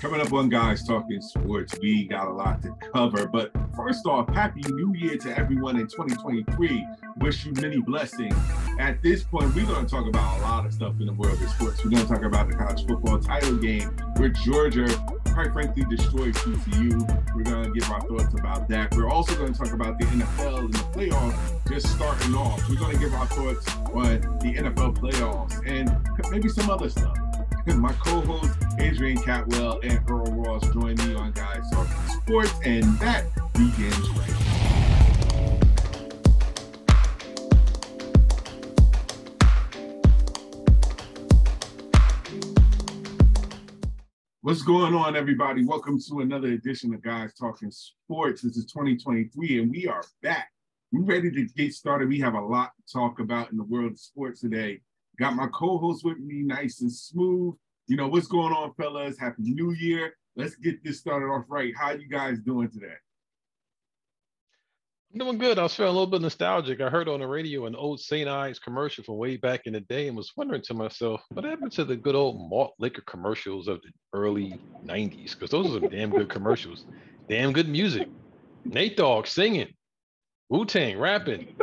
Coming up on Guys Talking Sports, we got a lot to cover. But first off, Happy New Year to everyone in 2023. Wish you many blessings. At this point, we're going to talk about a lot of stuff in the world of sports. We're going to talk about the college football title game where Georgia, quite frankly, destroyed TCU. We're going to give our thoughts about that. We're also going to talk about the NFL and the playoffs just starting off. We're going to give our thoughts on the NFL playoffs and maybe some other stuff. My co-host Adrian Catwell and Earl Ross join me on Guys Talking Sports, and that begins right. What's going on, everybody? Welcome to another edition of Guys Talking Sports. This is 2023, and we are back. We're ready to get started. We have a lot to talk about in the world of sports today. Got my co-host with me, nice and smooth. You know what's going on, fellas? Happy New Year. Let's get this started off right. How you guys doing today? I'm doing good. I was feeling a little bit nostalgic. I heard on the radio an old St. Ides commercial from way back in the day and was wondering to myself, what happened to the good old malt liquor commercials of the early 90s? Because those are some damn good commercials. Damn good music. Nate Dogg singing, Wu Tang rapping,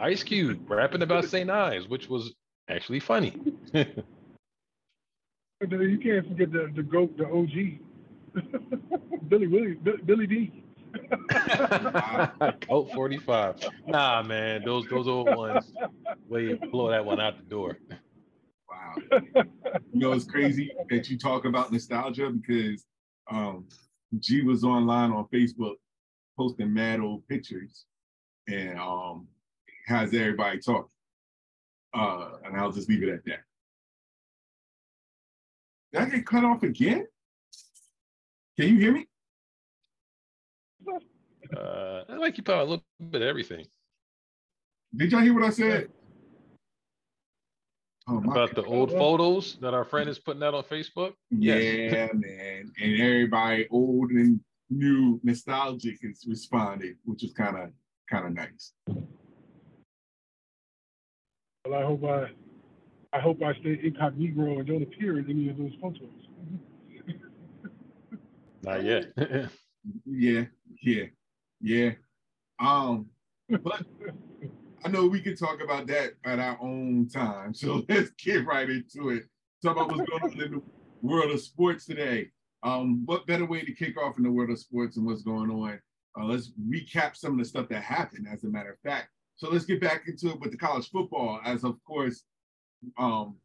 Ice Cube rapping about St. Ides, which was actually funny. you can't forget the the goat, the OG, Billy Willie, Billy Dee Colt 45. Nah, man, those those old ones, way blow that one out the door. Wow. You know, it's crazy that you talk about nostalgia because um, G was online on Facebook posting mad old pictures and um, has everybody talking. Uh, and I'll just leave it at that. Did I get cut off again? Can you hear me? Uh, I like you probably a little bit of everything. Did y'all hear what I said? Oh, About the old photos that our friend is putting out on Facebook? Yeah, yes. man. And everybody old and new nostalgic is responding, which is kind of kind of nice. Well, I hope I I hope I stay incognito and don't appear in any of those photos. Not yet. yeah, yeah, yeah. Um, but I know we can talk about that at our own time. So let's get right into it. Talk about what's going on in the world of sports today. Um, what better way to kick off in the world of sports and what's going on? Uh, let's recap some of the stuff that happened, as a matter of fact. So let's get back into it with the college football, as of course, um,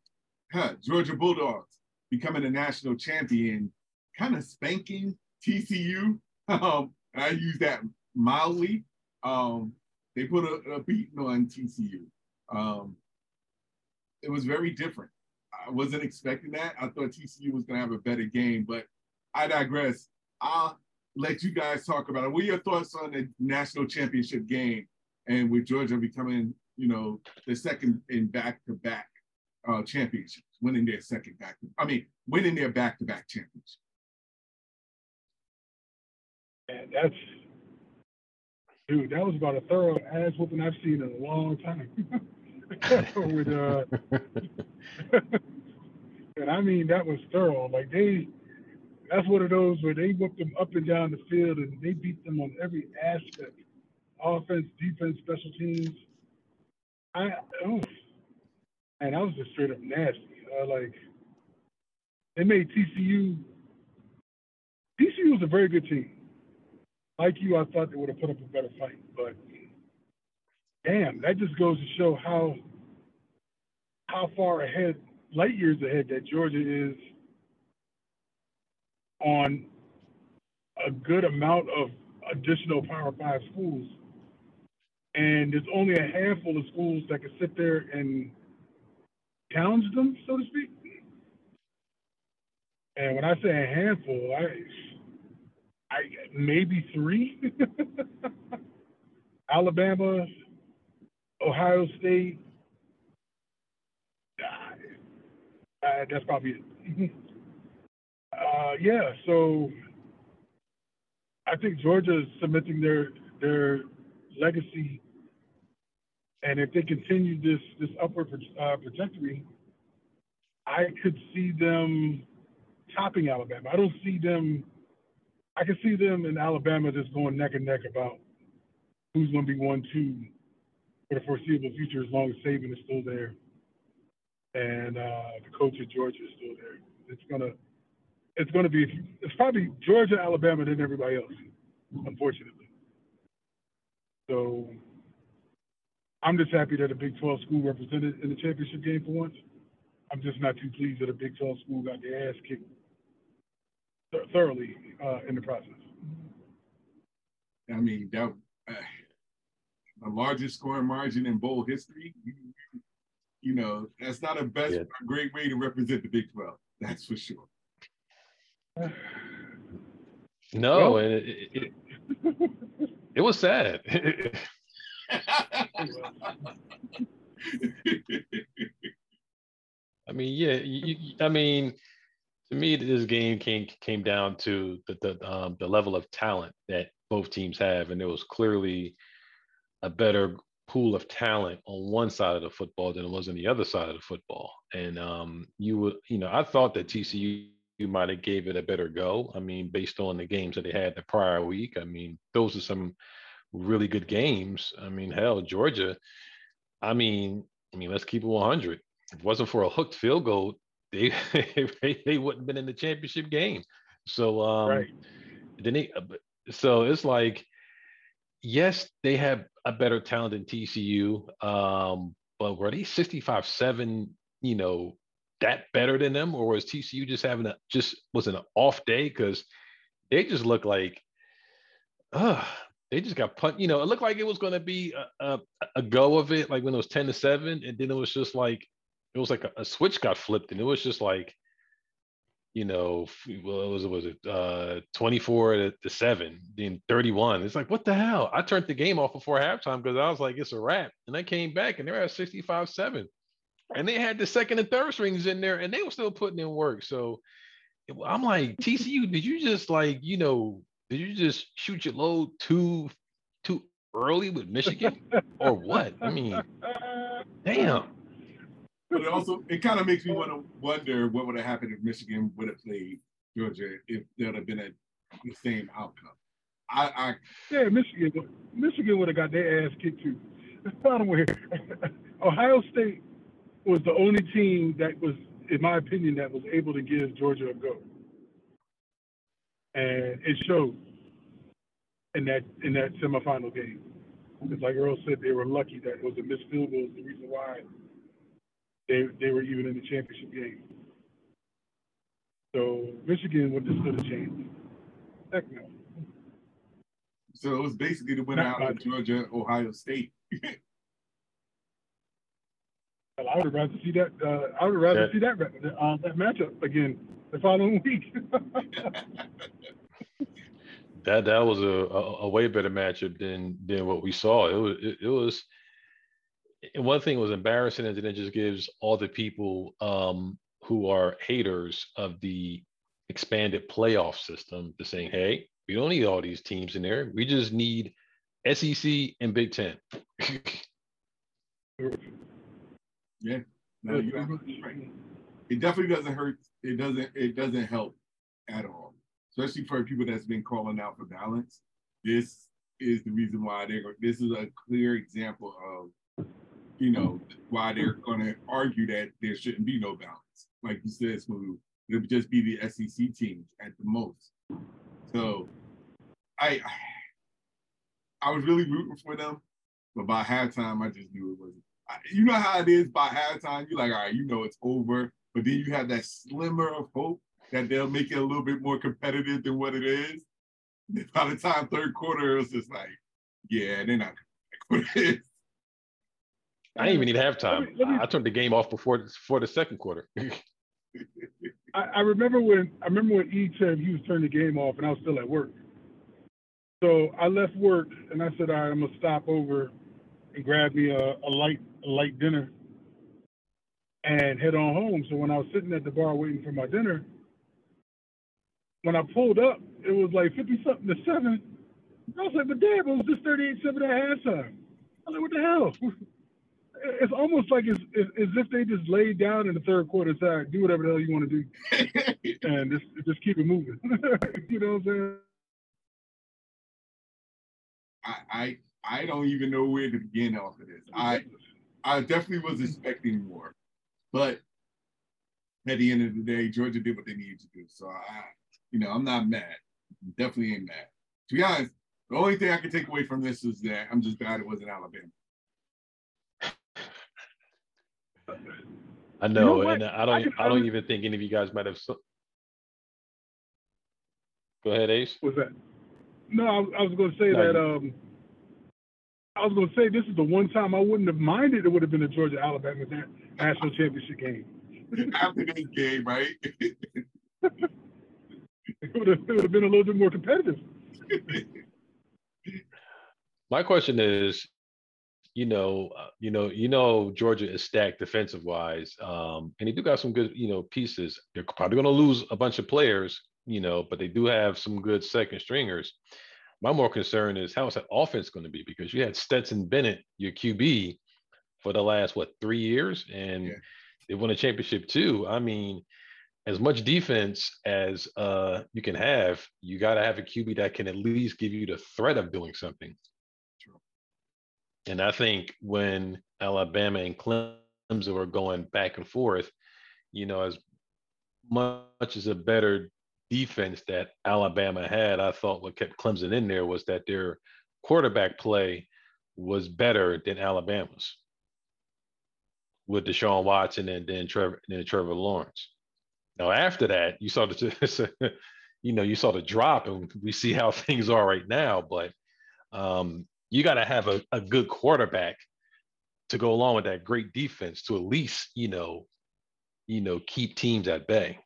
huh, Georgia Bulldogs becoming a national champion, kind of spanking TCU. Um, I use that mildly. Um, they put a, a beating on TCU. Um, it was very different. I wasn't expecting that. I thought TCU was going to have a better game, but I digress. I'll let you guys talk about it. What are your thoughts on the national championship game and with Georgia becoming, you know, the second in back-to-back uh, championships, winning their second back. I mean, winning their back-to-back championship. And that's, dude, that was about a thorough ass whooping I've seen in a long time. With uh, and I mean that was thorough. Like they, that's one of those where they whooped them up and down the field and they beat them on every aspect, offense, defense, special teams. I, oh, and that was just straight up nasty. Uh, like they made TCU. TCU was a very good team. Like you, I thought they would have put up a better fight, but damn, that just goes to show how how far ahead, light years ahead, that Georgia is on a good amount of additional Power Five schools. And there's only a handful of schools that can sit there and challenge them, so to speak. And when I say a handful, I, I maybe three. Alabama, Ohio State. Uh, that's probably it. uh, yeah, so I think Georgia is cementing their their legacy and if they continue this this upward uh, trajectory, I could see them topping Alabama. I don't see them. I can see them in Alabama just going neck and neck about who's going to be one two for the foreseeable future as long as Saban is still there and uh, the coach at Georgia is still there. It's gonna it's gonna be it's probably Georgia, Alabama, then everybody else, unfortunately. So I'm just happy that a Big 12 school represented in the championship game for once. I'm just not too pleased that a Big 12 school got their ass kicked thoroughly uh, in the process. I mean, that uh, the largest scoring margin in bowl history. You, you know, that's not a best yeah. great way to represent the Big 12. That's for sure. No, well, and it, it, it, was sad. I mean, yeah, you, I mean, to me, this game came came down to the the, um, the level of talent that both teams have, and there was clearly a better pool of talent on one side of the football than it was on the other side of the football. And um, you would, you know, I thought that TCU might have gave it a better go. I mean, based on the games that they had the prior week. I mean, those are some really good games. I mean, hell, Georgia. I mean, I mean, let's keep it 100. If it wasn't for a hooked field goal, they they, they wouldn't have been in the championship game. So um, right. then they, uh, so it's like yes, they have a better talent than TCU, um, but were they 65 7, you know, that better than them? Or was TCU just having a, just was an off day? Because they just look like, uh, they just got punt. You know, it looked like it was going to be a, a, a, go of it, like when it was 10 to 7. And then it was just like, it was like a, a switch got flipped. And it was just like, you know, well, it was was it uh 24 to, to 7, then 31. It's like, what the hell? I turned the game off before halftime because I was like, it's a wrap. And I came back and they're at 65 7. And they had the second and third strings in there and they were still putting in work. So I'm like, TCU, did you just like, you know, did you just shoot your load too too early with Michigan or what? I mean, damn but it also it kind of makes me want to wonder what would have happened if Michigan would have played Georgia if there would have been a, the same outcome. I, I yeah, Michigan Michigan would have got their ass kicked too. The problem Ohio State was the only team that was, in my opinion, that was able to give Georgia a go, and it showed in that in that semifinal game. It's like Earl said, they were lucky that it was a missed field goal. is The reason why they they were even in the championship game. So Michigan would have stood a chance. Heck no. So it was basically the winner out of Georgia, Ohio State. well, I would rather see that. Uh, I would rather yeah. see that uh, that matchup again the following week. that that was a, a, a, way better matchup than than what we saw. It was it, it was one thing was embarrassing is it just gives all the people um, who are haters of the expanded playoff system to saying, hey, we don't need all these teams in there. We just need SEC and Big Ten. yeah, no, you're right. It definitely doesn't hurt. It doesn't. It doesn't help at all, especially for people that's been calling out for balance. This is the reason why they're. This is a clear example of you know, why they're going to argue that there shouldn't be no balance. Like you said, Smooth, it would just be the SEC teams at the most. So I I was really rooting for them, but by halftime, I just knew it wasn't. You know how it is by halftime, you're like, all right, you know it's over, but then you have that slimmer of hope that they'll make it a little bit more competitive than what it is. By the time third quarter, it was just like, yeah, they're not what it is. I didn't even need halftime. Let me, let me, I turned the game off before before the second quarter. I, I, remember when I remember when E said he was turning the game off, and I was still at work. So I left work and I said, "All right, I'm gonna stop over and grab me a, a light a light dinner and head on home." So when I was sitting at the bar waiting for my dinner, when I pulled up, it was like fifty something to seven. I was like, "But damn, it was just thirty eight seven at halftime." I was like, "What the hell?" it's almost like it's it's, as if they just laid down in the third quarter and said, "Do whatever the hell you want to do," and just just keep it moving. you know what I'm saying? I, I I don't even know where to begin off of this. I I definitely was expecting more, but at the end of the day, Georgia did what they needed to do. So I, you know, I'm not mad. Definitely ain't mad. To be honest, the only thing I can take away from this is that I'm just glad it wasn't Alabama. I know, you know and I don't. I, I don't even think any of you guys might have. Go ahead, Ace. What's that? No, I, I was going to say no, that. Um, I was going to say this is the one time I wouldn't have minded it would have been a Georgia Alabama national championship game. After this game, right? it, would have, it would have been a little bit more competitive. My question is, you know, uh, you know, you know, Georgia is stacked defensive wise, um, and they do got some good, you know, pieces. They're probably going to lose a bunch of players, you know, but they do have some good second stringers. My more concern is how is that offense going to be because you had Stetson Bennett, your QB, for the last what three years, and yeah. they won a championship too. I mean, as much defense as uh, you can have, you got to have a QB that can at least give you the threat of doing something. And I think when Alabama and Clemson were going back and forth, you know, as much as a better defense that Alabama had, I thought what kept Clemson in there was that their quarterback play was better than Alabama's with Deshaun Watson and then Trevor and then Trevor Lawrence. Now after that, you saw the you know you saw the drop, and we see how things are right now. But um, you got to have a, a good quarterback to go along with that great defense to at least you know you know keep teams at bay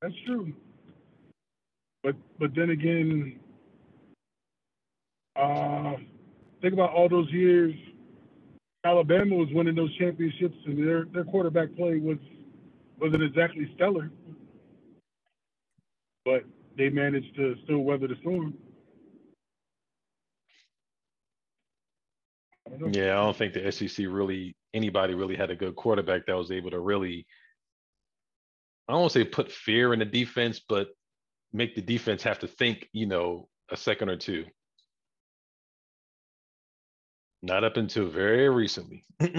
that's true but but then again uh think about all those years alabama was winning those championships and their their quarterback play was wasn't exactly stellar. But they managed to still weather the storm. Yeah, I don't think the SEC really anybody really had a good quarterback that was able to really I don't want to say put fear in the defense, but make the defense have to think, you know, a second or two. Not up until very recently. yeah.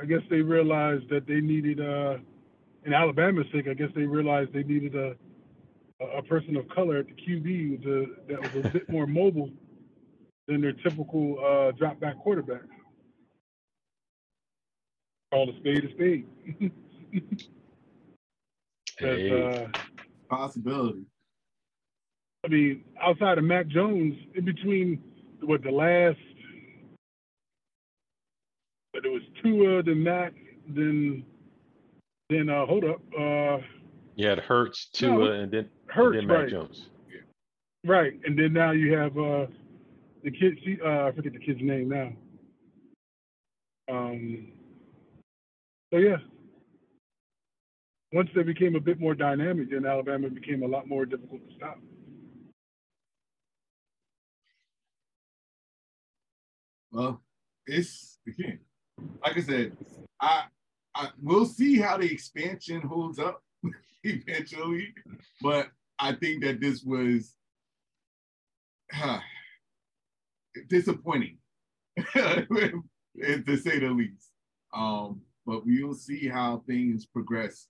I guess they realized that they needed uh in Alabama's sake, I guess they realized they needed a a person of color at the QB to, that was a bit more mobile than their typical uh, drop back quarterback. Call a spade a spade. hey. uh, Possibility. I mean, outside of Mac Jones, in between what the last, but it was Tua, then Mac, then then uh, hold up. Uh, you had Hurts, Tua, no, and then Hurts, and then Mac right. Jones. Right, and then now you have uh, the kid. She, uh, I forget the kid's name now. Um. So yeah, once they became a bit more dynamic, then Alabama became a lot more difficult to stop. Well, it's again, like I said, I, I we'll see how the expansion holds up eventually, but I think that this was. Huh, disappointing, to say the least. Um, but we'll see how things progress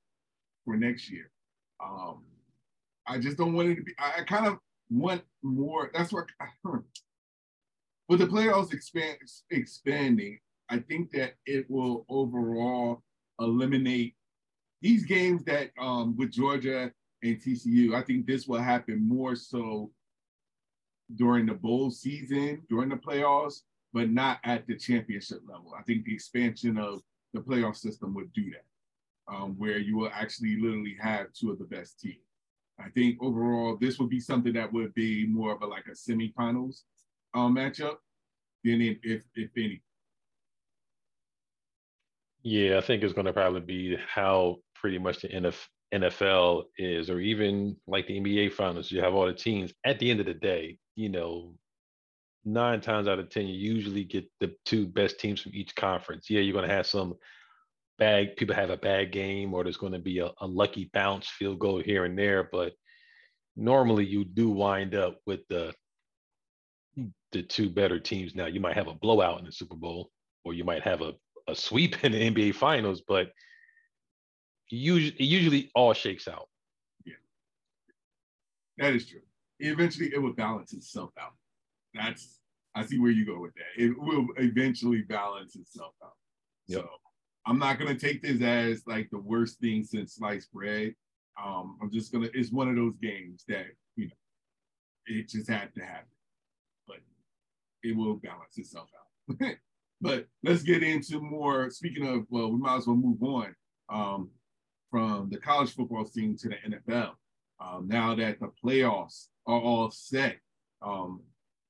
for next year. Um, I just don't want it to be. I, I kind of want more. That's what. With the playoffs expand, expanding, I think that it will overall eliminate these games that um, with Georgia and TCU. I think this will happen more so during the bowl season, during the playoffs, but not at the championship level. I think the expansion of the playoff system would do that, um, where you will actually literally have two of the best teams. I think overall, this would be something that would be more of a like a semifinals um, matchup than if, if, if any. Yeah, I think it's going to probably be how pretty much the NFL, is, or even like the NBA finals, you have all the teams at the end of the day, you know, nine times out of ten, you usually get the two best teams from each conference. Yeah, you're going to have some bad people have a bad game, or there's going to be a, a lucky bounce field goal here and there, but normally you do wind up with the the two better teams. Now you might have a blowout in the Super Bowl, or you might have a, a sweep in the NBA Finals, but usually it usually all shakes out. Yeah, that is true. Eventually, it will balance itself out. That's I see where you go with that. It will eventually balance itself out. Yep. So I'm not gonna take this as like the worst thing since sliced bread. Um, I'm just gonna. It's one of those games that you know it just had to happen, it will balance itself out. but let's get into more. Speaking of, well, we might as well move on um, from the college football scene to the NFL. Um, now that the playoffs are all set, um,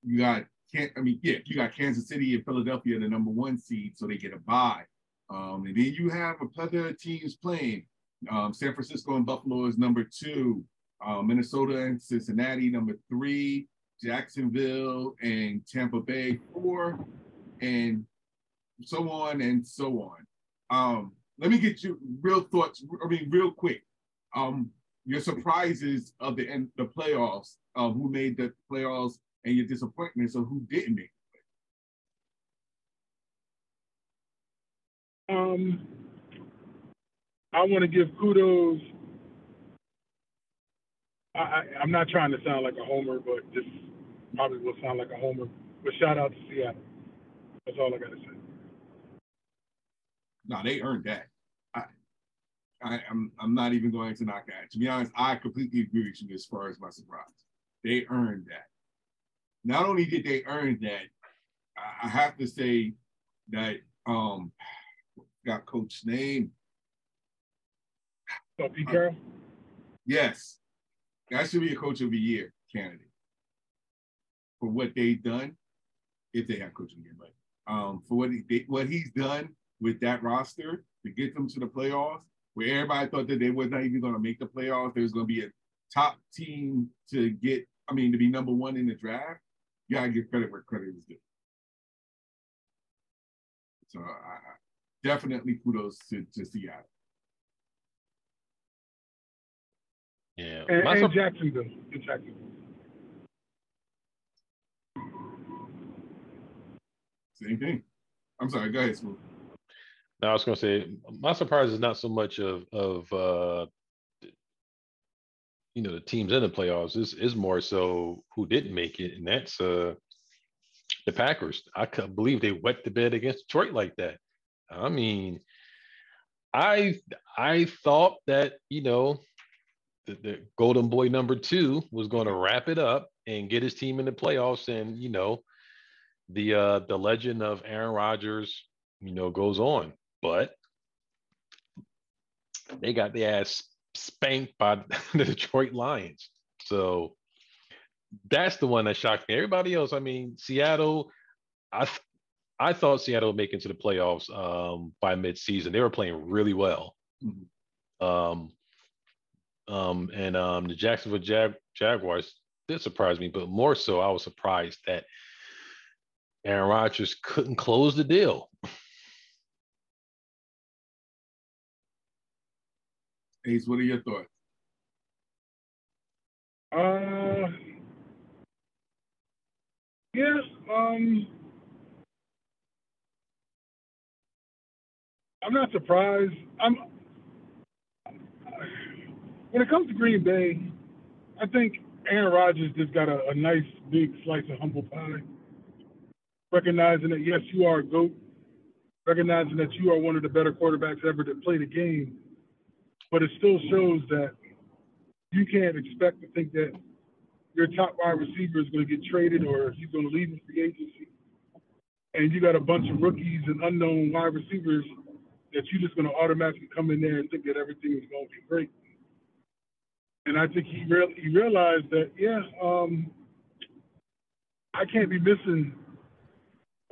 you got can't. I mean, yeah, you got Kansas City and Philadelphia, the number one seed, so they get a bye. Um, and then you have a plethora of teams playing. Um, San Francisco and Buffalo is number two. Uh, Minnesota and Cincinnati, number three. Jacksonville and Tampa Bay, four. And so on and so on. Um, let me get you real thoughts. I mean, real quick. Um, your surprises of the end, the playoffs, uh, who made the playoffs, and your disappointments of who didn't make Um, I want to give kudos. I, am not trying to sound like a homer, but this probably will sound like a homer. But shout out to Seattle. That's all I got to say. No, they earned that. I, I, am I'm, I'm not even going to knock that. To be honest, I completely agree with you as far as my surprise. They earned that. Not only did they earn that, I have to say that um, got coach's name. Oh, Pete Carroll? Yes. That should be a coach of the year candidate for what they've done, if they have coaching again, but um, for what he, what he's done with that roster to get them to the playoffs, where everybody thought that they was not even going to make the playoffs, there was going to be a top team to get, I mean, to be number one in the draft. You gotta give credit where credit is due. So I, definitely kudos to, to Seattle. Yeah. And, and Jacksonville. In Jacksonville. Same thing. I'm sorry, go ahead, Smooth. No, I was gonna say my surprise is not so much of of uh you know the teams in the playoffs is is more so who didn't make it, and that's uh the Packers. I can't believe they wet the bed against Detroit like that. I mean, I I thought that you know the, the Golden Boy number two was going to wrap it up and get his team in the playoffs, and you know the uh, the legend of Aaron Rodgers, you know, goes on, but they got the ass spanked by the Detroit Lions. So that's the one that shocked me. Everybody else, I mean, Seattle, I I thought Seattle would make it to the playoffs um, by midseason. They were playing really well. Mm-hmm. Um, um, and um, the Jacksonville Jag- Jaguars did surprise me, but more so, I was surprised that Aaron Rodgers couldn't close the deal. Ace, what are your thoughts? Uh, yeah, um, I'm not surprised. I'm when it comes to Green Bay, I think Aaron Rodgers just got a, a nice big slice of humble pie. Recognizing that yes, you are a goat. Recognizing that you are one of the better quarterbacks ever to play the game, but it still shows that you can't expect to think that your top wide receiver is going to get traded or he's going to leave the free agency, and you got a bunch of rookies and unknown wide receivers that you're just going to automatically come in there and think that everything is going to be great. And I think he he realized that yeah, um, I can't be missing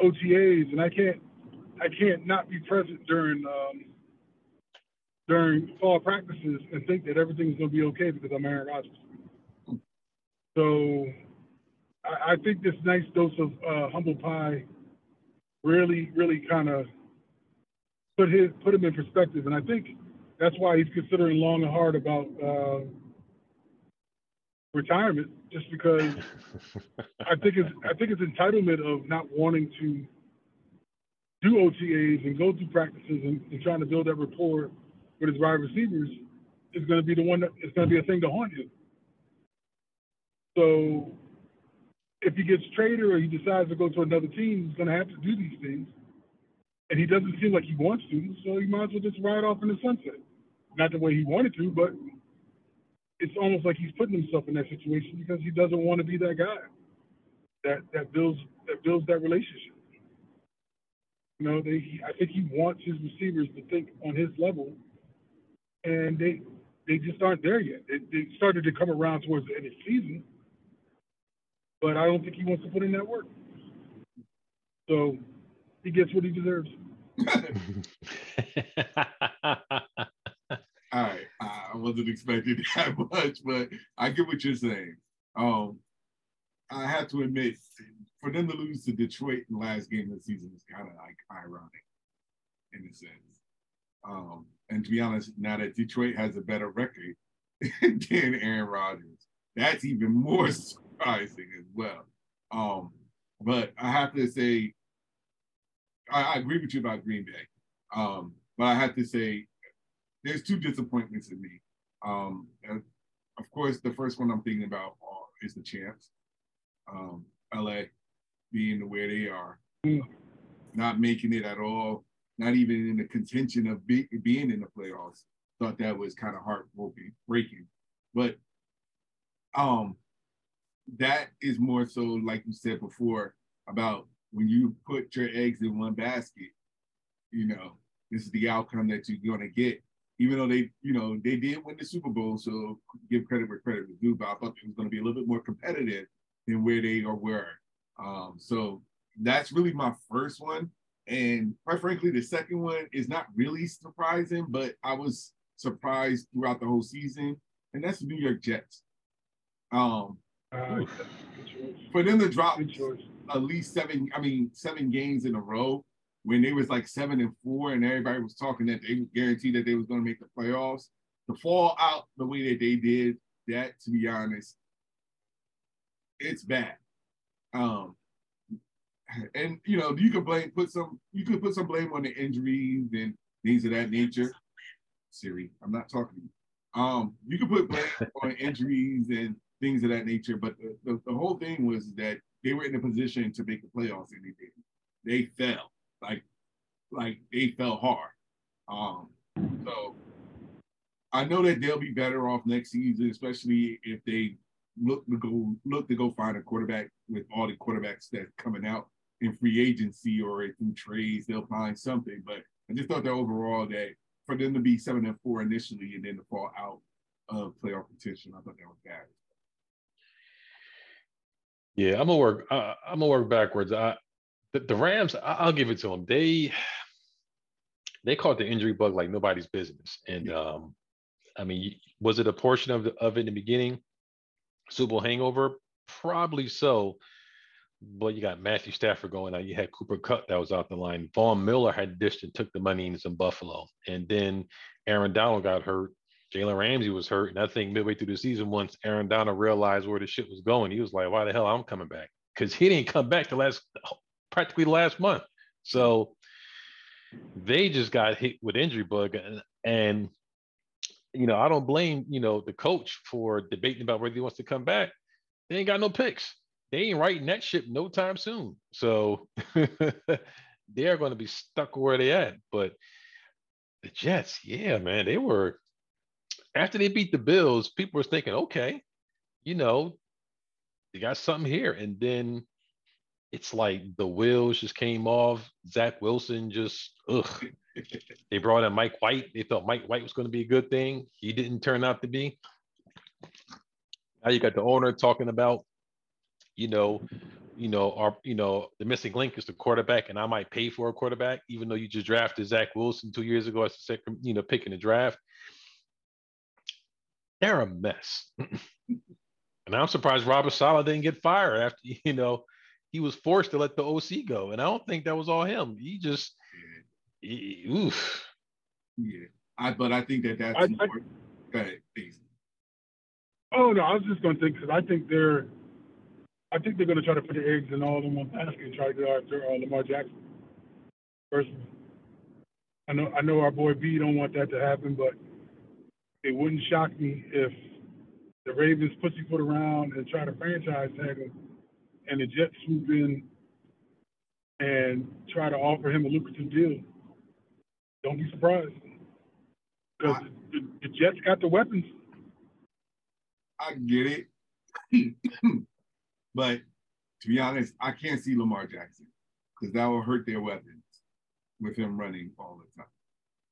OTAs, and I can't I can't not be present during um, during fall practices and think that everything's going to be okay because I'm Aaron Rodgers. So I, I think this nice dose of uh, humble pie really, really kind of put his put him in perspective, and I think that's why he's considering long and hard about uh, retirement, just because I think it's I think it's entitlement of not wanting to do OTAs and go through practices and, and trying to build that rapport with his wide receivers is going to be the one that is going to be a thing to haunt him. So if he gets traded or he decides to go to another team, he's going to have to do these things. And he doesn't seem like he wants to, so he might as well just ride off in the sunset. Not the way he wanted to, but it's almost like he's putting himself in that situation because he doesn't want to be that guy that that builds that builds that relationship. You know, they I think he wants his receivers to think on his level, and they they just aren't there yet. They, they started to come around towards the end of the season, but I don't think he wants to put in that work. So he gets what he deserves. All right, I wasn't expecting that much, but I get what you're saying. Um, I have to admit, for them to lose to Detroit in the last game of the season is kind of like ironic in a sense. Um, and to be honest, now that Detroit has a better record than Aaron Rodgers, that's even more surprising as well. Um, but I have to say, I, I, agree with you about Green Bay. Um, but I have to say, there's two disappointments in me. Um, of course, the first one I'm thinking about uh, is the champs. Um, LA being the way they are, not making it at all, not even in the contention of be, being in the playoffs. Thought that was kind of heartbreaking, breaking. But um, that is more so, like you said before, about when you put your eggs in one basket, you know, this is the outcome that you're going to get. Even though they, you know, they did win the Super Bowl, so give credit where credit was due, but I thought it was going to be a little bit more competitive than where they are were. Um, so that's really my first one. And quite frankly, the second one is not really surprising, but I was surprised throughout the whole season, and that's the New York Jets. Um, uh, for them to drop at least seven, I mean, seven games in a row when they was like seven and four, and everybody was talking that they guaranteed that they was going to make the playoffs. To fall out the way that they did, that to be honest, it's bad. Um, and you know, you could blame put some you could put some blame on the injuries and things of that nature. Siri, I'm not talking to you. Um, you could put blame on injuries and things of that nature, but the, the, the, whole thing was that they were in a position to make the playoffs and they didn't. They fell. Like like they fell hard. Um, so I know that they'll be better off next season, especially if they look to go look to go find a quarterback with all the quarterbacks that's coming out in free agency or through trades, they'll find something. But I just thought that overall that for them to be seven and four initially and then to fall out of playoff contention, I thought that was bad. Yeah, I'm gonna work. Uh, I'm gonna work backwards. I, the, the Rams, I, will give it to them. They they caught the injury bug like nobody's business, and um, I mean, was it a portion of the, of it in the beginning? Super Bowl hangover, probably so. But you got Matthew Stafford going out. You had Cooper Kupp that was out the line. Von Miller had dished and took the money in some Buffalo. And then Aaron Donald got hurt. Jalen Ramsey was hurt. And I think midway through the season, once Aaron Donald realized where the shit was going, he was like, why the hell I'm coming back? Because he didn't come back the last practically last month. So they just got hit with injury bug. And, and you know, I don't blame, you know, the coach for debating about whether he wants to come back. They ain't got no picks they ain't writing that ship no time soon. So they're going to be stuck where they at. But the Jets, yeah, man, they were after they beat the Bills, people were thinking, okay, you know, they got something here. And then it's like the wheels just came off. Zach Wilson just ugh. they brought in Mike White. They thought Mike White was going to be a good thing. He didn't turn out to be. Now you got the owner talking about you know, you know, our, you know, the missing link is the quarterback, and I might pay for a quarterback, even though you just drafted Zach Wilson two years ago as the second, you know, pick in the draft. They're a mess. And I'm surprised Robert Saleh didn't get fired after you know he was forced to let the OC go, and I don't think that was all him. He just, yeah. he, oof. Yeah, I but I think that that's I, more. I, go ahead, please. Oh no, I was just going to think because I think they're, I think they're going to try to put the eggs in all in one basket and try to go after uh, Lamar Jackson. Personally, I know I know our boy B don't want that to happen, but it wouldn't shock me if the Ravens pussyfoot around and try to franchise tag him, and the Jets swoop in and try to offer him a lucrative deal. Don't be surprised because the, the, Jets got the weapons. I get it, but to be honest, I can't see Lamar Jackson because that will hurt their weapons with him running all the time.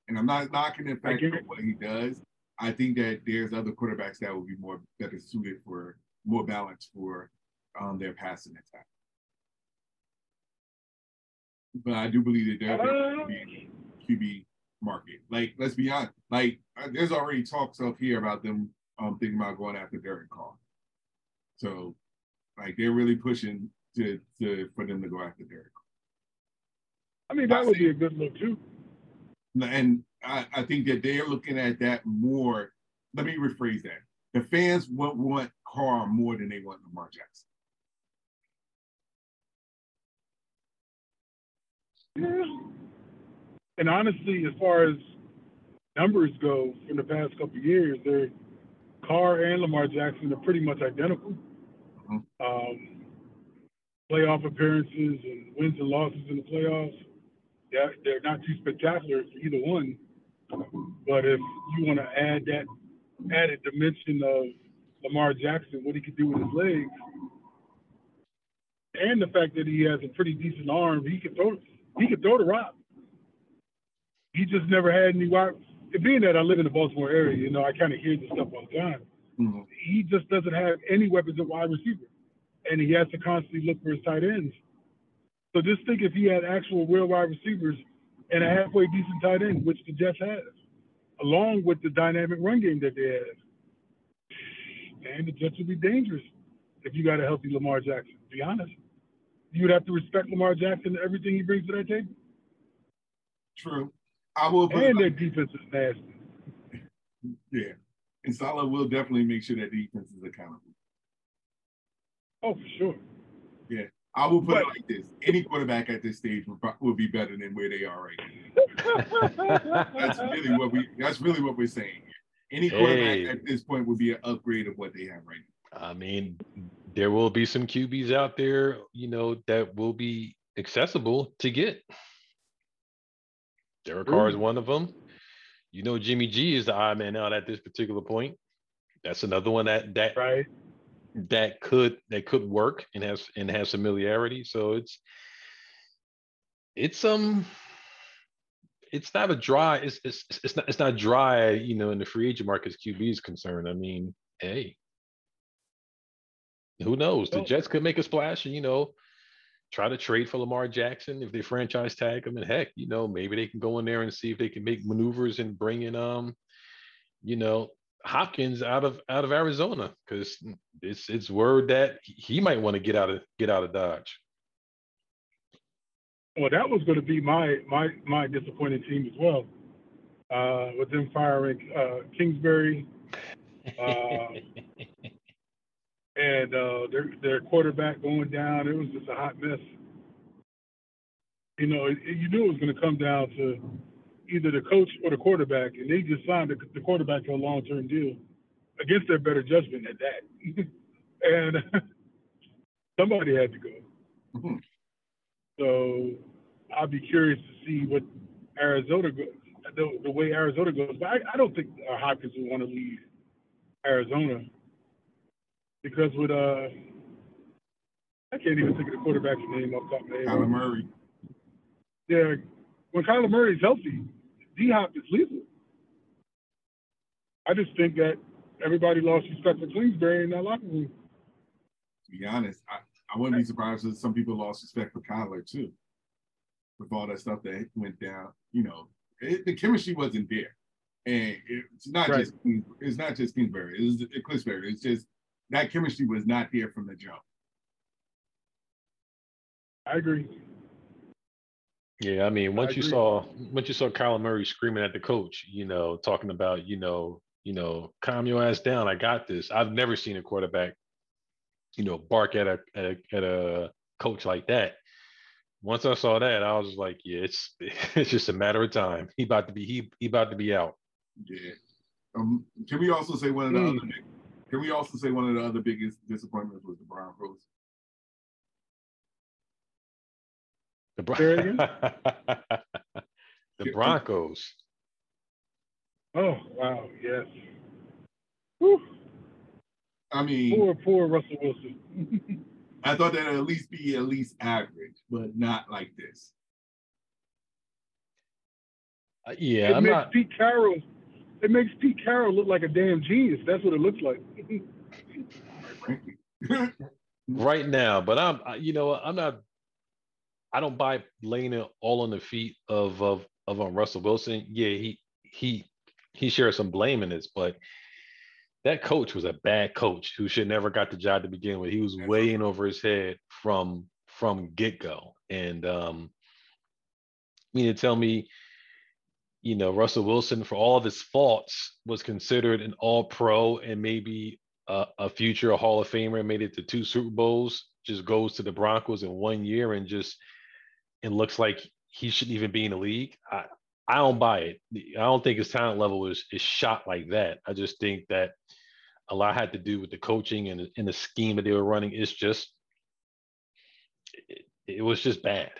And I'm not knocking the fact of what he does. I think that there's other quarterbacks that would be more better suited for more balance for um, their passing attack. But I do believe that there's uh, QB market. Like, let's be honest. Like, uh, there's already talks up here about them um, thinking about going after Derek Carr. So, like, they're really pushing to to for them to go after Derek. I mean, that would be a good look too. And I, I think that they're looking at that more. Let me rephrase that. The fans won't want Carr more than they want Lamar Jackson. Yeah. And honestly, as far as numbers go from the past couple years, they're Carr and Lamar Jackson are pretty much identical. Mm-hmm. Um, playoff appearances and wins and losses in the playoffs, yeah, they're not too spectacular for either one. But if you want to add that added dimension of Lamar Jackson, what he could do with his legs, and the fact that he has a pretty decent arm, he can throw he could throw the rock. He just never had any wide. Being that I live in the Baltimore area, you know, I kind of hear this stuff all the time. Mm-hmm. He just doesn't have any weapons at wide receiver, and he has to constantly look for his tight ends. So just think if he had actual real wide receivers and a halfway decent tight end, which the Jets have, along with the dynamic run game that they have. And the Jets would be dangerous if you got a healthy Lamar Jackson. To be honest, you would have to respect Lamar Jackson and everything he brings to that table. True. I will. and their defense is nasty. Yeah, and Saleh will definitely make sure that defense is accountable. Oh, for sure. Yeah, I will put but, it like this: any quarterback at this stage will, will be better than where they are right now. that's really what we. That's really what we're saying. Any quarterback hey. at this point would be an upgrade of what they have right now. I mean, there will be some QBs out there, you know, that will be accessible to get. Derek Carr is one of them. You know, Jimmy G is the odd man out at this particular point. That's another one that that right that could that could work and has and has familiarity. So it's it's um it's not a dry it's it's it's not it's not dry you know in the free agent market as QB is concerned. I mean, hey, who knows? The Jets could make a splash and you know try to trade for Lamar Jackson if they franchise tag him. And heck, you know maybe they can go in there and see if they can make maneuvers and bring in um you know Hopkins out of out of Arizona because it's it's word that he might want to get out of get out of Dodge. Well, that was going to be my my my disappointing team as well, uh, with them firing uh, Kingsbury, uh, and uh, their their quarterback going down. It was just a hot mess. You know, it, you knew it was going to come down to either the coach or the quarterback, and they just signed the, the quarterback to a long term deal against their better judgment at that. and somebody had to go. Mm-hmm. So I'll be curious to see what Arizona goes, the, the way Arizona goes. But I, I don't think Hopkins would want to leave Arizona because with uh, I can't even think of the quarterback's name off the top of my head. Kyler Murray. Yeah, when Kyler Murray's healthy, D Hop is lethal. I just think that everybody lost respect for Kingsbury in that locker room. To be honest, I, I wouldn't be surprised if some people lost respect for Kyler too, with all that stuff that went down. You know, it, the chemistry wasn't there, and it's not right. just it's not just Kingsbury. It's, it's Kingsbury. It's just that chemistry was not there from the jump. I agree. Yeah, I mean, once you saw once you saw Kyler Murray screaming at the coach, you know, talking about, you know, you know, calm your ass down. I got this. I've never seen a quarterback, you know, bark at a at a, at a coach like that. Once I saw that, I was like, yeah, it's it's just a matter of time. He about to be he he about to be out. Yeah. Um, can we also say one of the Mm. other big, can we also say one of the other biggest disappointments was the Broncos? The, Say it again? Bron- the Broncos. Oh wow, yes. Whew. I mean, Poor, poor Russell Wilson. I thought that'd at least be at least average, but not like this. Uh, Yeah, it I'm makes not. Pete Carroll. It makes Pete Carroll look like a damn genius. That's what it looks like. right now, but I'm, you know, I'm not. I don't buy laying all on the feet of of of um, Russell Wilson. Yeah, he he he shares some blame in this, but that coach was a bad coach who should never got the job to begin with. He was That's way in over his head from from get go, and um, you mean to tell me, you know, Russell Wilson for all of his faults was considered an All Pro and maybe a, a future Hall of Famer, made it to two Super Bowls, just goes to the Broncos in one year and just it looks like he shouldn't even be in the league. I I don't buy it. I don't think his talent level is is shot like that. I just think that a lot had to do with the coaching and, and the scheme that they were running. It's just it, it was just bad.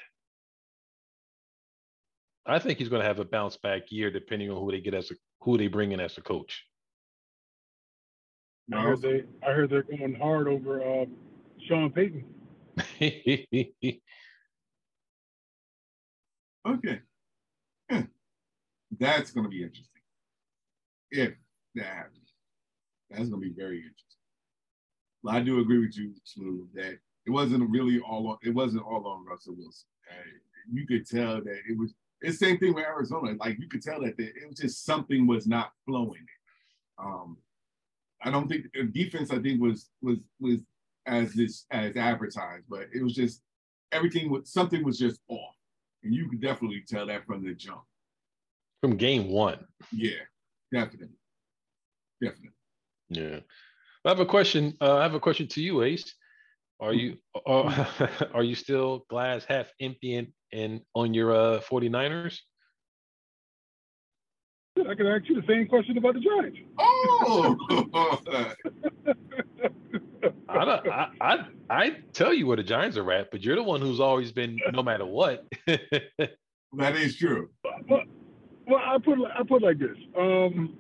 I think he's going to have a bounce back year depending on who they get as a who they bring in as a coach. I heard they. I heard they're going hard over uh, Sean Payton. Okay. Yeah. That's going to be interesting. If that happens, that's going to be very interesting. But I do agree with you, Smooth, that it wasn't really all on, it wasn't all on Russell Wilson. Uh, you could tell that it was it's the same thing with Arizona. Like you could tell that the, it was just something was not flowing. Um, I don't think the defense. I think was was was as this as advertised, but it was just everything was something was just off, and you could definitely tell that from the jump. From game one. Yeah, definitely, definitely. Yeah. I have a question. Uh, I have a question to you, Ace. Are you are, are you still glass half empty and, and on your uh 49ers? I can ask you the same question about the Giants. Oh, I, don't, I I I tell you where the Giants are at, but you're the one who's always been no matter what. that is true. Well, well, I put I put it like this. Um,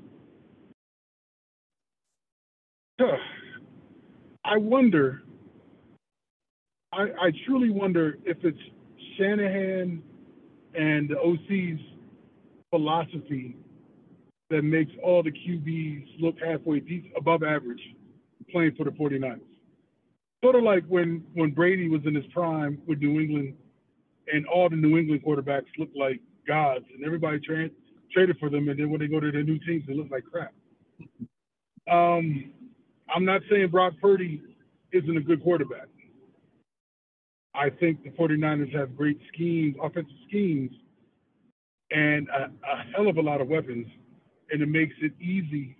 huh, I wonder. I, I truly wonder if it's Shanahan and the OC's philosophy that makes all the QBs look halfway decent, above average playing for the 49ers. Sort of like when, when Brady was in his prime with New England and all the New England quarterbacks looked like gods and everybody tra- traded for them. And then when they go to their new teams, they look like crap. Um, I'm not saying Brock Purdy isn't a good quarterback. I think the 49ers have great schemes, offensive schemes, and a, a hell of a lot of weapons, and it makes it easy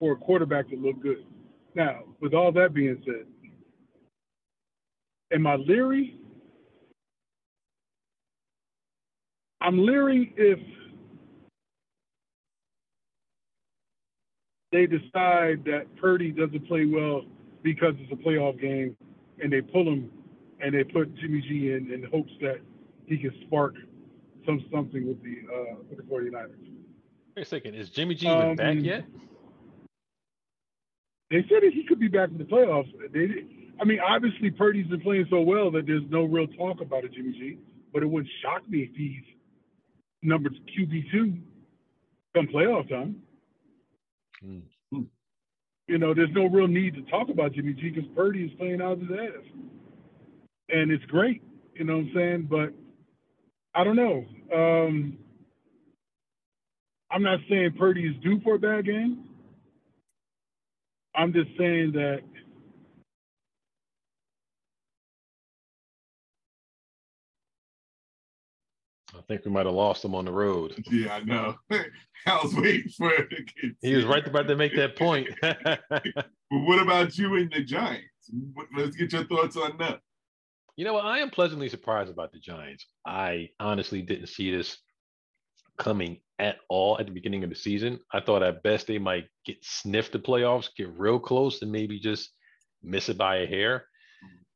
for a quarterback to look good. Now, with all that being said, am I leery? I'm leery if they decide that Purdy doesn't play well because it's a playoff game and they pull him and they put Jimmy G in in hopes that he can spark some something with the uh, with the 49ers. Wait a second, is Jimmy G even back Um, yet? They said that he could be back in the playoffs. They, I mean, obviously Purdy's been playing so well that there's no real talk about it, Jimmy G. But it wouldn't shock me if he's number QB two come playoff time. Hmm. You know, there's no real need to talk about Jimmy G because Purdy is playing out of his ass, and it's great. You know what I'm saying? But I don't know. Um, I'm not saying Purdy is due for a bad game. I'm just saying that I think we might have lost him on the road. Yeah, I know. I was waiting for it to get He was right about to make that point. But what about you and the Giants? Let's get your thoughts on that. You know what? I am pleasantly surprised about the Giants. I honestly didn't see this coming at all at the beginning of the season. I thought at best they might get sniffed the playoffs, get real close, and maybe just miss it by a hair.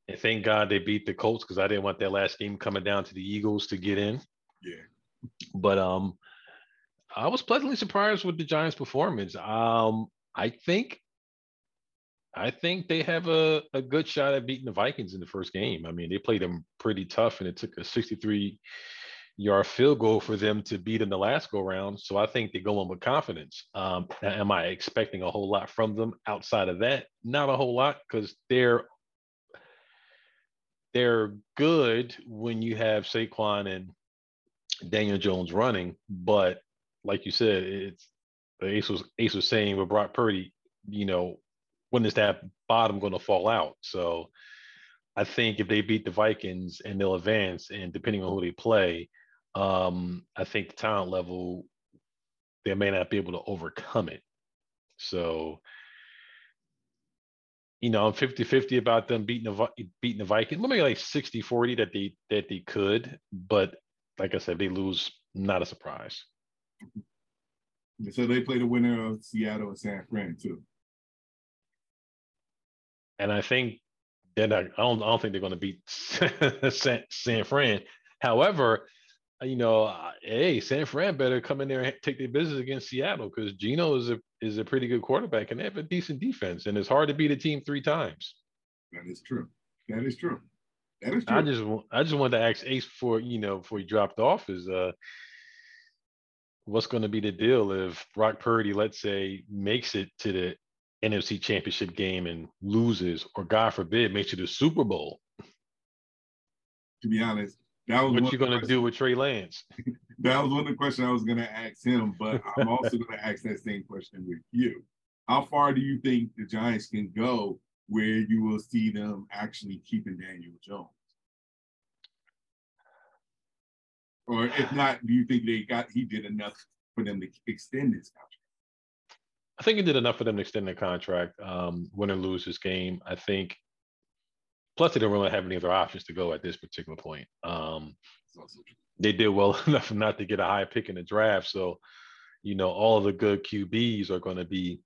And thank God they beat the Colts because I didn't want that last game coming down to the Eagles to get in. Yeah. But um, I was pleasantly surprised with the Giants' performance. Um, I think, I think they have a, a good shot at beating the Vikings in the first game. I mean, they played them pretty tough, and it took a 63 yard field goal for them to beat in the last go round. So I think they go in with confidence. Um, am I expecting a whole lot from them outside of that? Not a whole lot because they're they're good when you have Saquon and Daniel Jones running, but like you said, it's the Ace was Ace was saying with Brock Purdy, you know, when is that bottom going to fall out? So I think if they beat the Vikings and they'll advance, and depending on who they play, um, I think the talent level they may not be able to overcome it. So you know, I'm 50-50 about them beating the beating the Vikings. Maybe like 60-40 that they that they could, but like I said, they lose, not a surprise. So they play the winner of Seattle and San Fran too. And I think they're not, I don't I don't think they're going to beat San, San Fran. However, you know, uh, hey, San Fran better come in there and take their business against Seattle because Geno is a is a pretty good quarterback and they have a decent defense, and it's hard to beat a team three times. That is true. That is true. That is true. I just I just wanted to ask Ace before you know before he dropped off is uh what's going to be the deal if Brock Purdy let's say makes it to the NFC Championship game and loses or God forbid makes it to the Super Bowl to be honest, that was what you going to do with Trey Lance That was one of the questions I was going to ask him, but I'm also going to ask that same question with you. How far do you think the Giants can go where you will see them actually keeping Daniel Jones? Or if not, do you think they got he did enough for them to extend his contract? I think it did enough for them to extend the contract, um, win or lose this game. I think. Plus, they don't really have any other options to go at this particular point. Um, they did well enough not to get a high pick in the draft. So, you know, all of the good QBs are going to be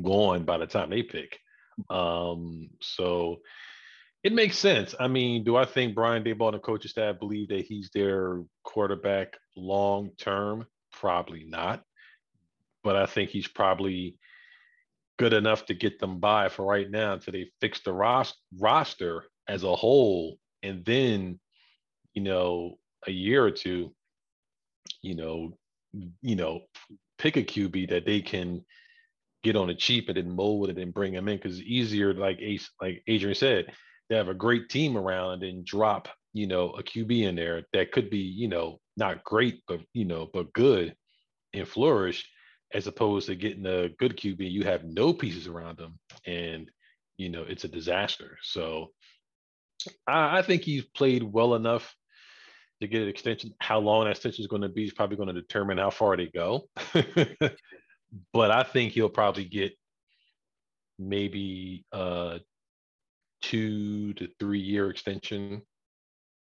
gone by the time they pick. Um, so it makes sense. I mean, do I think Brian Daboll and the coaching staff believe that he's their quarterback long term? Probably not. But I think he's probably good enough to get them by for right now until they fix the ros- roster as a whole. And then, you know, a year or two, you know, you know, pick a QB that they can get on a cheap and then mold it and bring them in because it's easier, like Ace, like Adrian said, to have a great team around and drop, you know, a QB in there that could be, you know, not great, but you know, but good and flourish, as opposed to getting a good QB, you have no pieces around them and you know it's a disaster. So I, I think he's played well enough to get an extension. How long that extension is going to be is probably going to determine how far they go. but I think he'll probably get maybe a two to three year extension.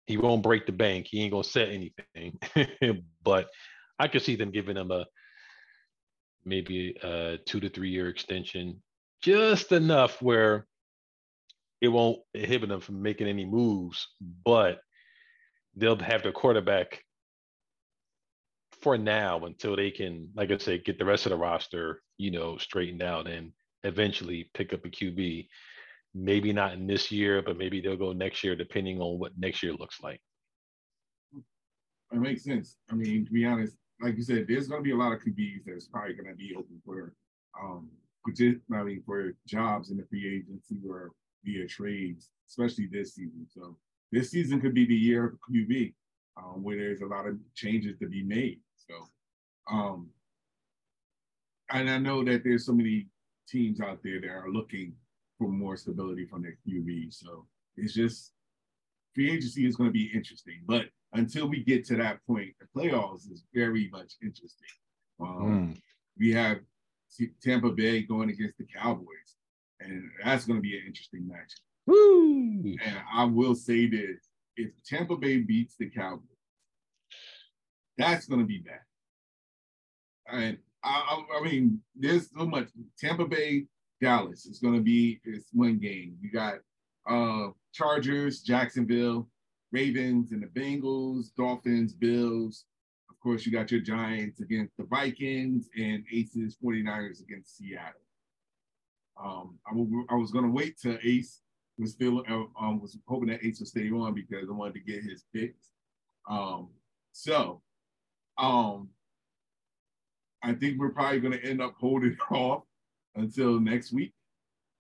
He won't break the bank. He ain't gonna set anything. but I could see them giving him a maybe a two to three year extension, just enough where it won't inhibit them from making any moves, but they'll have their quarterback for now until they can, like I said, get the rest of the roster, you know, straightened out and eventually pick up a QB. Maybe not in this year, but maybe they'll go next year, depending on what next year looks like. It makes sense. I mean, to be honest, like you said, there's going to be a lot of QBs that's probably going to be open for, um, I mean, for jobs in the free agency or via trades, especially this season. So this season could be the year of QB, um, where there's a lot of changes to be made. So, um, and I know that there's so many teams out there that are looking for more stability from their QB. So it's just free agency is going to be interesting. But until we get to that point, the playoffs is very much interesting. Um, mm. We have Tampa Bay going against the Cowboys, and that's going to be an interesting match. Woo! And I will say this: if Tampa Bay beats the Cowboys, that's going to be bad. And I, I, I, mean, there's so much. Tampa Bay, Dallas is going to be it's one game. You got uh Chargers, Jacksonville, Ravens, and the Bengals, Dolphins, Bills. Of course, you got your Giants against the Vikings and Aces 49ers against Seattle. Um, I, w- I was going to wait till Ace was still uh, um, was hoping that Ace would stay on because I wanted to get his picks. Um, so um, I think we're probably going to end up holding off until next week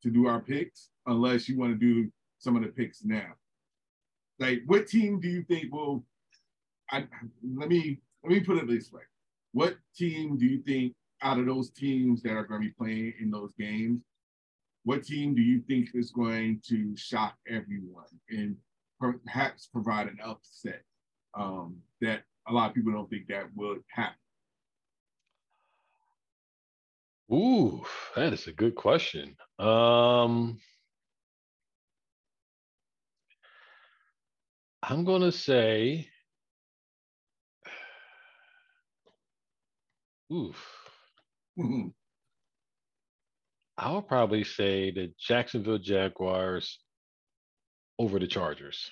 to do our picks, unless you want to do some of the picks now. Like, what team do you think will? I let me let me put it this way: What team do you think out of those teams that are going to be playing in those games? What team do you think is going to shock everyone and perhaps provide an upset um, that a lot of people don't think that will happen? Ooh, that is a good question. Um, I'm going to say, oof. Mm-hmm. I'll probably say the Jacksonville Jaguars over the Chargers.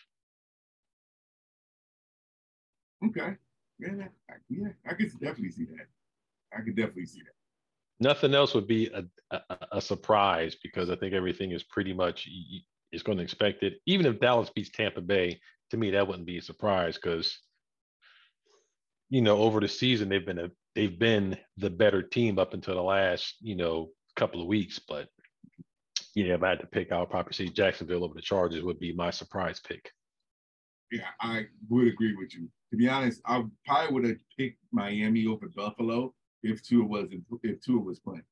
Okay. Yeah, I, yeah, I could definitely see that. I could definitely see that. Nothing else would be a, a, a surprise because I think everything is pretty much is going to expect it. Even if Dallas beats Tampa Bay, to me that wouldn't be a surprise because you know over the season they've been a they've been the better team up until the last you know couple of weeks. But you know if I had to pick, I would probably say Jacksonville over the Chargers would be my surprise pick. Yeah, I would agree with you. To be honest, I probably would have picked Miami over Buffalo if Tua wasn't if Tua was playing.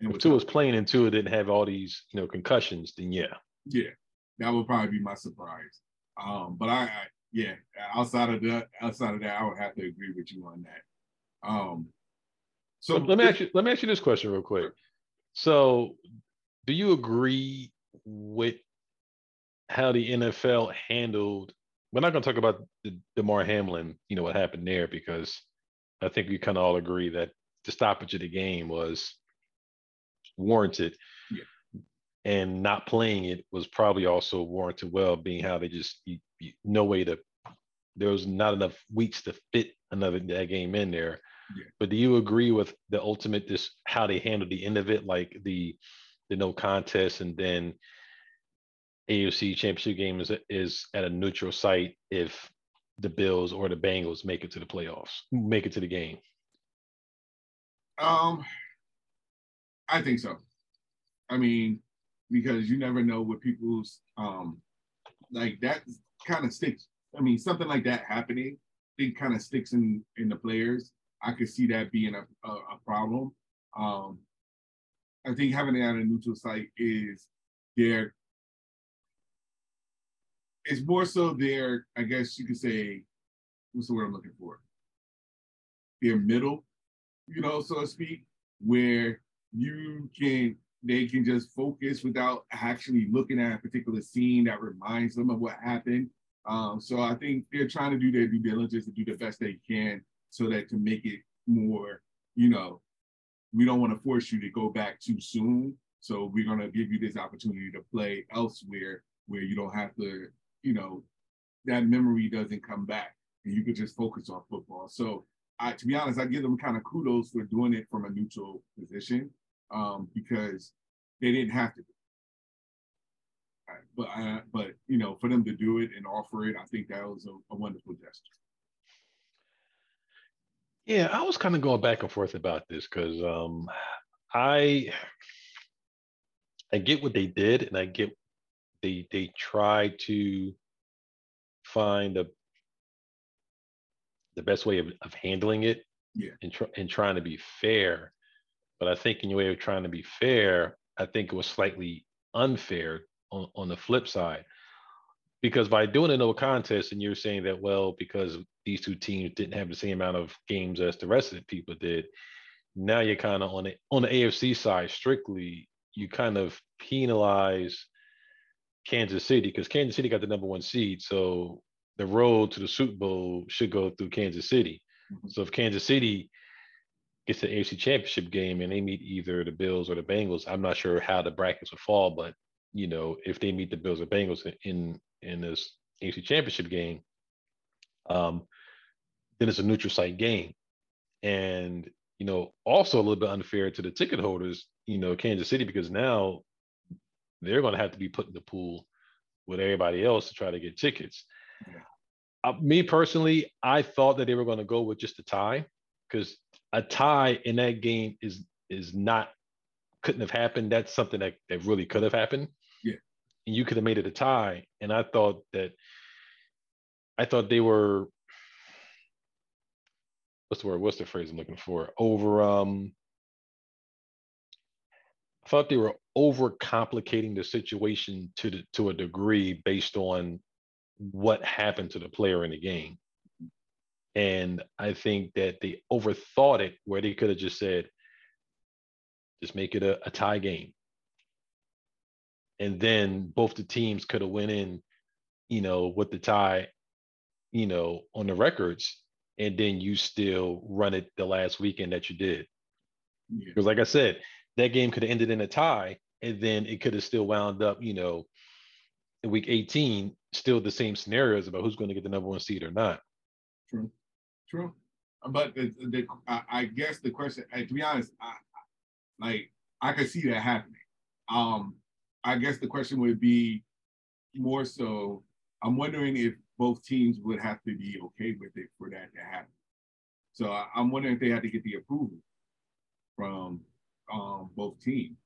And if Tua was playing and Tua didn't have all these, you know, concussions, then yeah. Yeah, that would probably be my surprise. Um, but I, I yeah, outside of that, outside of that, I would have to agree with you on that. Um, so let me ask you let me ask you this question real quick. So, do you agree with how the NFL handled? We're not going to talk about the Damar Hamlin, you know, what happened there, because I think we kind of all agree that the stoppage of the game was warranted. And not playing it was probably also warranted well, being how they just you, you, no way to there was not enough weeks to fit another that game in there. Yeah. But do you agree with the ultimate just how they handled the end of it, like the the no contest, and then AFC Championship game is is at a neutral site if the Bills or the Bengals make it to the playoffs, make it to the game? Um, I think so. I mean, because you never know what people's um like that kind of sticks. I mean, something like that happening, it kind of sticks in in the players. I could see that being a, a, a problem. Um, I think having it at a neutral site is there. It's more so there, I guess you could say, what's the word I'm looking for? Their middle, you know, so to speak, where you can they can just focus without actually looking at a particular scene that reminds them of what happened. Um, so I think they're trying to do their due diligence and do the best they can so that to make it more, you know, we don't want to force you to go back too soon. So we're going to give you this opportunity to play elsewhere where you don't have to, you know, that memory doesn't come back and you could just focus on football. So I, to be honest, I give them kind of kudos for doing it from a neutral position um, because they didn't have to. But uh, but you know, for them to do it and offer it, I think that was a, a wonderful gesture. Yeah, I was kind of going back and forth about this because um, I I get what they did, and I get they they tried to find a the best way of, of handling it yeah. and, tr- and trying to be fair. But I think in your way of trying to be fair, I think it was slightly unfair on, on the flip side. Because by doing a no contest, and you're saying that, well, because these two teams didn't have the same amount of games as the rest of the people did, now you're kind of on the on the AFC side strictly, you kind of penalize Kansas City because Kansas City got the number one seed. So the road to the Super Bowl should go through Kansas City. Mm-hmm. So if Kansas City gets the AFC Championship game and they meet either the Bills or the Bengals, I'm not sure how the brackets would fall, but you know if they meet the Bills or Bengals in in this AFC Championship game, um, then it's a neutral site game, and you know also a little bit unfair to the ticket holders, you know Kansas City because now they're going to have to be put in the pool with everybody else to try to get tickets. Yeah. Uh, me personally, I thought that they were going to go with just a tie because a tie in that game is is not couldn't have happened. That's something that, that really could have happened. Yeah. And you could have made it a tie. And I thought that I thought they were what's the word? What's the phrase I'm looking for? Over um I thought they were overcomplicating the situation to the, to a degree based on what happened to the player in the game. And I think that they overthought it where they could have just said, just make it a, a tie game. And then both the teams could have went in, you know, with the tie, you know, on the records, and then you still run it the last weekend that you did. Yeah. Because like I said, that game could have ended in a tie, and then it could have still wound up, you know, in week 18, still the same scenarios about who's going to get the number one seed or not. True, true. But the, the I, guess the question, to be honest, I, like I could see that happening. Um, I guess the question would be more so. I'm wondering if both teams would have to be okay with it for that to happen. So I, I'm wondering if they had to get the approval from um, both teams.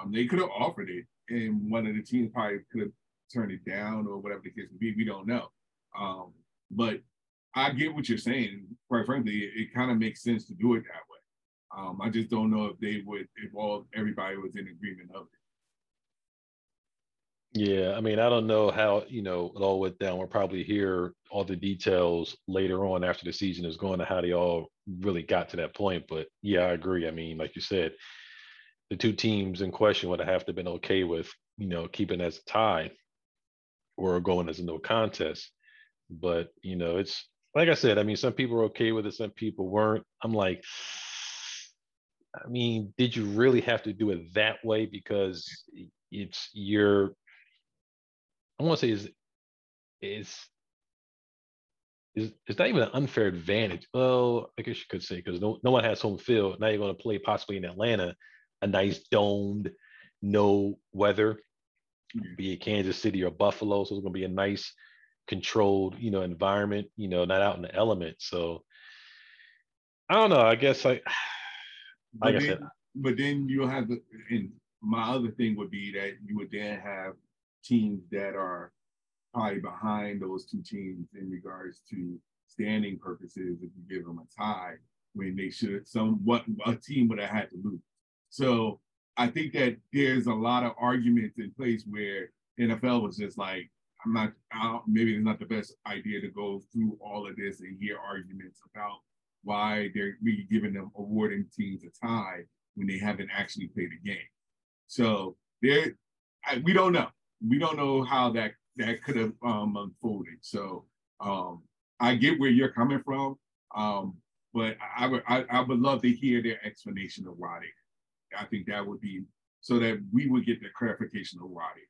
Um, they could have offered it, and one of the teams probably could have turned it down or whatever the case may be. We don't know. Um, but I get what you're saying. Quite frankly, it, kind of makes sense to do it that way. Um, I just don't know if they would, if all everybody was in agreement of it. Yeah, I mean, I don't know how you know it all went down. We'll probably hear all the details later on after the season is going to how they all really got to that point. But yeah, I agree. I mean, like you said, the two teams in question would have to have been okay with you know keeping as a tie or going as a no contest. But you know, it's like I said. I mean, some people were okay with it, some people weren't. I'm like, I mean, did you really have to do it that way? Because it's your, I want to say is is is it's not even an unfair advantage. Well, I guess you could say because no, no one has home field. Now you're going to play possibly in Atlanta a nice domed, no weather, be it Kansas City or Buffalo. So it's going to be a nice, controlled, you know, environment. You know, not out in the element. So I don't know. I guess like, like I said, but then you'll have the. And my other thing would be that you would then have teams that are probably behind those two teams in regards to standing purposes if you give them a tie when they should some what a team would have had to lose. So I think that there's a lot of arguments in place where NFL was just like, I'm not, maybe it's not the best idea to go through all of this and hear arguments about why they're really giving them awarding teams a tie when they haven't actually played a game. So there, we don't know. We don't know how that that could have um, unfolded. So um, I get where you're coming from, um, but I would I, I would love to hear their explanation of why they I think that would be so that we would get the clarification of why. Um,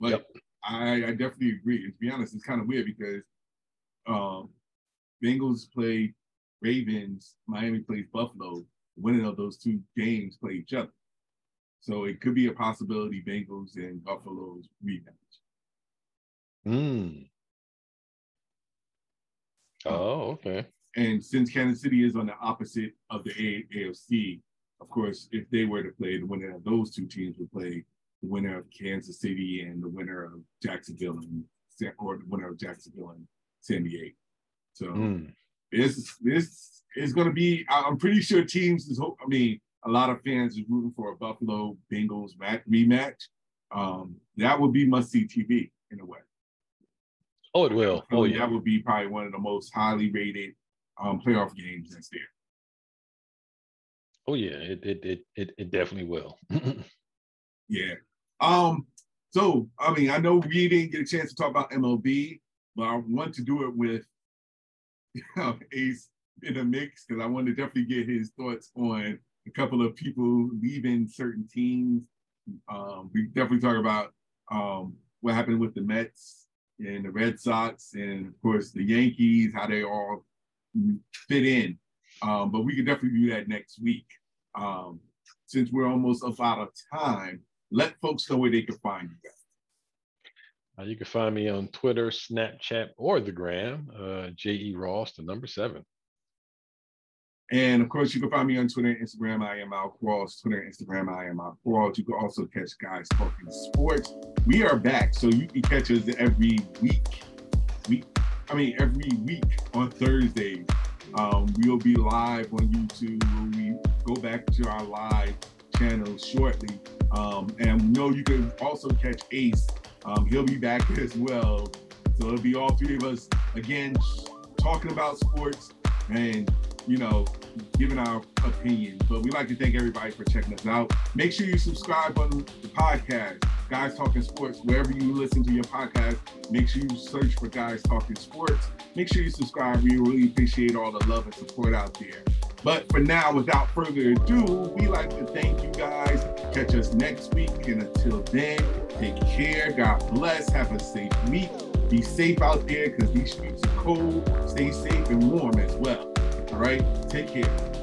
but yep. I, I, definitely agree. And to be honest, it's kind of weird because um, Bengals play Ravens, Miami plays Buffalo. Winning of those two games play each other. So it could be a possibility Bengals and Buffalo's rematch. Hmm. Oh, okay. And since Kansas City is on the opposite of the A- AFC, of course, if they were to play, the winner of those two teams would play the winner of Kansas City and the winner of Jacksonville and or the winner of Jacksonville and San Diego. So mm. this this it's going to be. I'm pretty sure teams is. I mean, a lot of fans is rooting for a Buffalo Bengals match, rematch. Um, that would be must see TV in a way. Oh, it will. Oh, yeah. That would be probably one of the most highly rated um, playoff games that's there. Oh yeah, it it it it, it definitely will. yeah. Um. So I mean, I know we didn't get a chance to talk about MLB, but I want to do it with you know, Ace in the mix because I want to definitely get his thoughts on a couple of people leaving certain teams. Um, we definitely talk about um, what happened with the Mets and the Red Sox, and of course the Yankees, how they all fit in. Um, but we can definitely do that next week. Um, since we're almost up out of time, let folks know where they can find you guys. Uh, you can find me on Twitter, Snapchat, or the Gram, uh, J.E. Ross, the number seven. And of course, you can find me on Twitter and Instagram. I am Al Cross. Twitter and Instagram, I am Al Cross. You can also catch guys talking sports. We are back, so you can catch us every week. Week, I mean, every week on Thursdays. Um, we'll be live on YouTube. We go back to our live channel shortly. Um, and know you can also catch Ace. Um, he'll be back as well. So it'll be all three of us again talking about sports and you know giving our opinion. But we like to thank everybody for checking us out. Make sure you subscribe on the podcast, Guys Talking Sports, wherever you listen to your podcast. Make sure you search for Guys Talking Sports. Make sure you subscribe. We really appreciate all the love and support out there. But for now, without further ado, we like to thank you guys. Catch us next week. And until then, take care. God bless. Have a safe week. Be safe out there because these streets are cold. Stay safe and warm as well. All right. Take care.